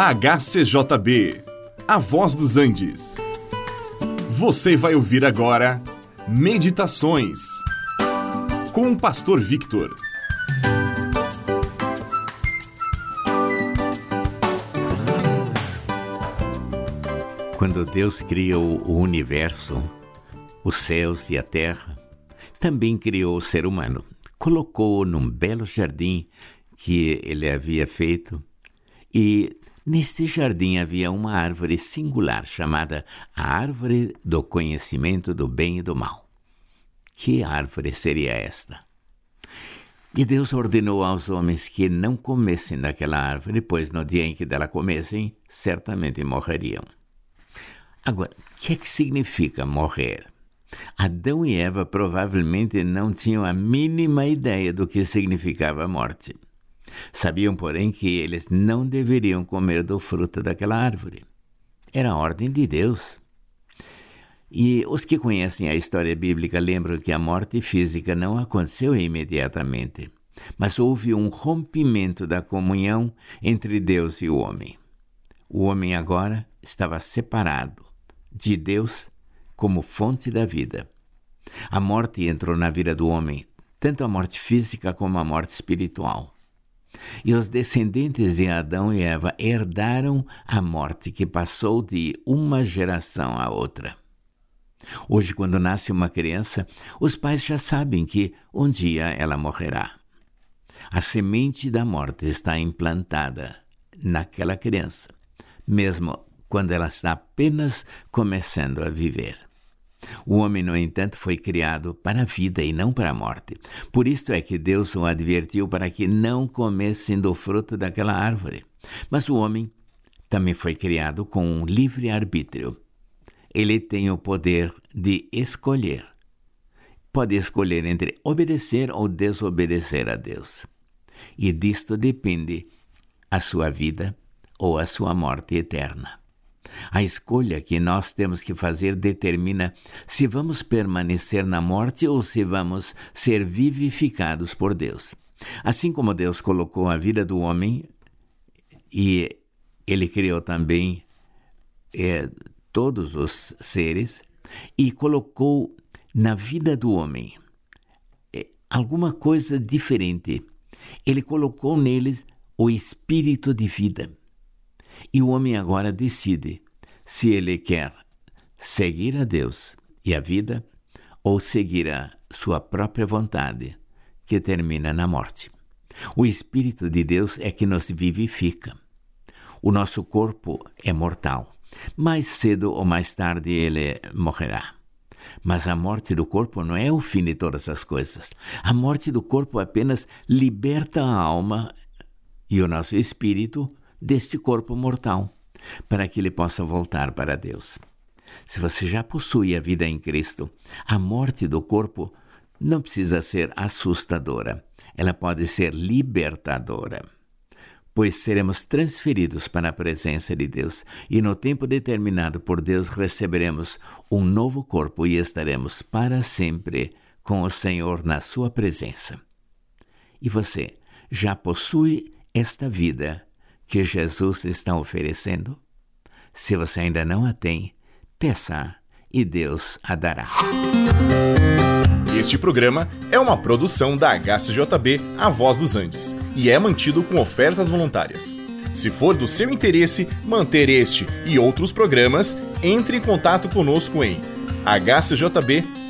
HCJB, A Voz dos Andes. Você vai ouvir agora Meditações com o Pastor Victor. Quando Deus criou o universo, os céus e a terra, também criou o ser humano. Colocou-o num belo jardim que ele havia feito e Neste jardim havia uma árvore singular chamada a Árvore do Conhecimento do Bem e do Mal. Que árvore seria esta? E Deus ordenou aos homens que não comessem daquela árvore, pois no dia em que dela comessem, certamente morreriam. Agora, o que é que significa morrer? Adão e Eva provavelmente não tinham a mínima ideia do que significava a morte. Sabiam, porém, que eles não deveriam comer do fruto daquela árvore. Era a ordem de Deus. E os que conhecem a história bíblica lembram que a morte física não aconteceu imediatamente, mas houve um rompimento da comunhão entre Deus e o homem. O homem agora estava separado de Deus como fonte da vida. A morte entrou na vida do homem, tanto a morte física como a morte espiritual. E os descendentes de Adão e Eva herdaram a morte que passou de uma geração à outra. Hoje, quando nasce uma criança, os pais já sabem que um dia ela morrerá. A semente da morte está implantada naquela criança, mesmo quando ela está apenas começando a viver. O homem, no entanto, foi criado para a vida e não para a morte. Por isto é que Deus o advertiu para que não comessem do fruto daquela árvore. Mas o homem também foi criado com um livre arbítrio. Ele tem o poder de escolher. Pode escolher entre obedecer ou desobedecer a Deus. E disto depende a sua vida ou a sua morte eterna. A escolha que nós temos que fazer determina se vamos permanecer na morte ou se vamos ser vivificados por Deus. Assim como Deus colocou a vida do homem e ele criou também é, todos os seres e colocou na vida do homem é, alguma coisa diferente. Ele colocou neles o espírito de vida. E o homem agora decide se ele quer seguir a Deus e a vida ou seguir a sua própria vontade, que termina na morte. O Espírito de Deus é que nos vivifica. O nosso corpo é mortal. Mais cedo ou mais tarde ele morrerá. Mas a morte do corpo não é o fim de todas as coisas. A morte do corpo apenas liberta a alma e o nosso espírito deste corpo mortal, para que ele possa voltar para Deus. Se você já possui a vida em Cristo, a morte do corpo não precisa ser assustadora, ela pode ser libertadora. Pois seremos transferidos para a presença de Deus e no tempo determinado por Deus receberemos um novo corpo e estaremos para sempre com o Senhor na sua presença. E você já possui esta vida que Jesus está oferecendo? Se você ainda não a tem, peça e Deus a dará. Este programa é uma produção da HCJB A Voz dos Andes e é mantido com ofertas voluntárias. Se for do seu interesse manter este e outros programas, entre em contato conosco em hcjb.com.br.